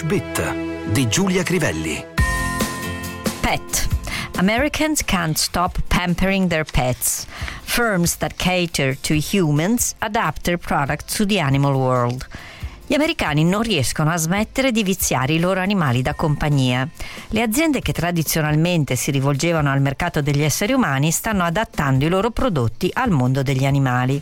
Bit di Giulia Crivelli. Pet. Americans can't stop pampering their pets. Firms that cater to humans adapt their products to the animal world. Gli americani non riescono a smettere di viziare i loro animali da compagnia. Le aziende che tradizionalmente si rivolgevano al mercato degli esseri umani stanno adattando i loro prodotti al mondo degli animali.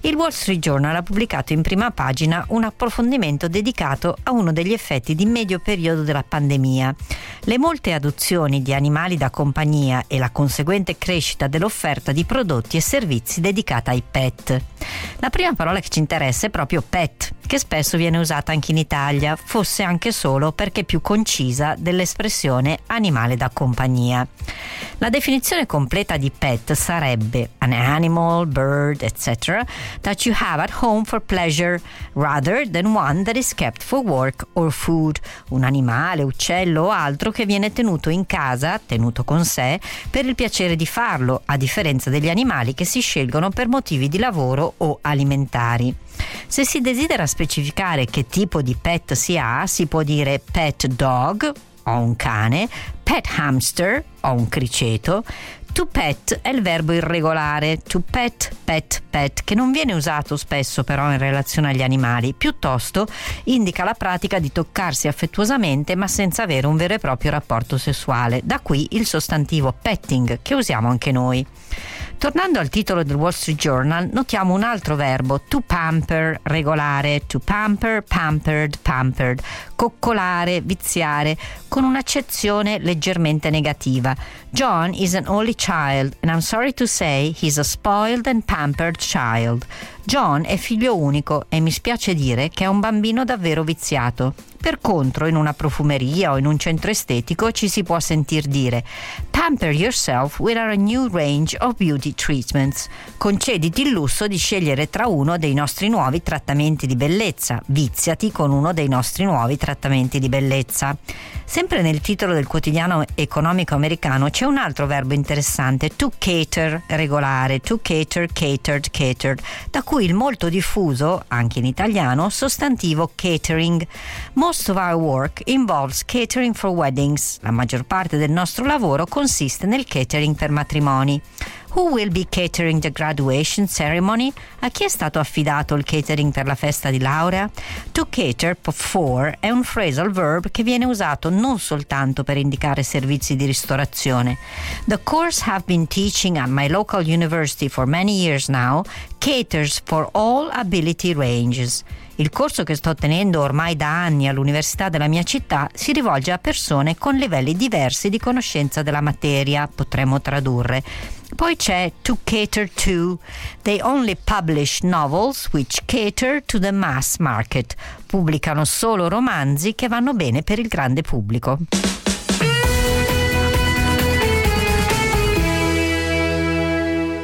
Il Wall Street Journal ha pubblicato in prima pagina un approfondimento dedicato a uno degli effetti di medio periodo della pandemia. Le molte adozioni di animali da compagnia e la conseguente crescita dell'offerta di prodotti e servizi dedicata ai pet. La prima parola che ci interessa è proprio pet, che spesso viene usata anche in Italia, fosse anche solo perché più concisa dell'espressione animale da compagnia. La definizione completa di pet sarebbe an animal, bird, etc. that you have at home for pleasure rather than one that is kept for work or food. Un animale, uccello o altro che viene tenuto in casa, tenuto con sé, per il piacere di farlo, a differenza degli animali che si scelgono per motivi di lavoro o alimentari. Se si desidera specificare che tipo di pet si ha, si può dire pet dog, ho un cane, pet hamster, ho un criceto, To pet è il verbo irregolare, to pet, pet, pet, che non viene usato spesso però in relazione agli animali, piuttosto indica la pratica di toccarsi affettuosamente ma senza avere un vero e proprio rapporto sessuale. Da qui il sostantivo petting che usiamo anche noi. Tornando al titolo del Wall Street Journal, notiamo un altro verbo, to pamper, regolare, to pamper, pampered, pampered, coccolare, viziare, con un'accezione leggermente negativa. John is an only child and I'm sorry to say he's a spoiled and pampered child. John è figlio unico e mi spiace dire che è un bambino davvero viziato. Per contro, in una profumeria o in un centro estetico ci si può sentir dire Pamper yourself with our new range of beauty treatments. Concediti il lusso di scegliere tra uno dei nostri nuovi trattamenti di bellezza. Viziati con uno dei nostri nuovi trattamenti di bellezza. Sempre nel titolo del quotidiano economico americano c'è un altro verbo interessante, to cater, regolare, to cater, catered, catered, da cui il molto diffuso, anche in italiano, sostantivo catering. Most of our work involves catering for weddings. La maggior parte del nostro lavoro consiste nel catering per matrimoni. Who will be catering the graduation ceremony? A chi è stato affidato il catering per la festa di laurea? To cater for è un phrasal verb che viene usato non soltanto per indicare servizi di ristorazione. The course have been teaching at my local university for many years now caters for all ability ranges. Il corso che sto tenendo ormai da anni all'università della mia città si rivolge a persone con livelli diversi di conoscenza della materia, potremmo tradurre. Poi c'è To Cater To. They only publish novels which cater to the mass market. Pubblicano solo romanzi che vanno bene per il grande pubblico.